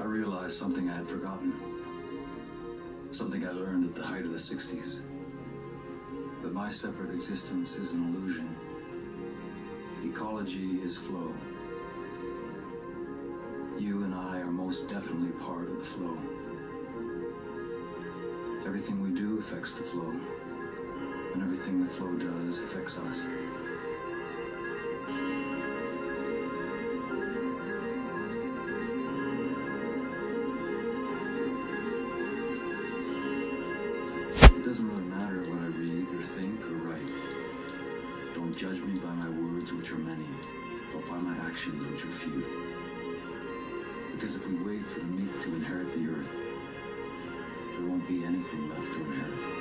I realized something I had forgotten. Something I learned at the height of the 60s. That my separate existence is an illusion. Ecology is flow. You and I are most definitely part of the flow. Everything we do affects the flow. And everything the flow does affects us. Doesn't really matter what I read or think or write. Don't judge me by my words, which are many, but by my actions, which are few. Because if we wait for the meek to inherit the earth, there won't be anything left to inherit.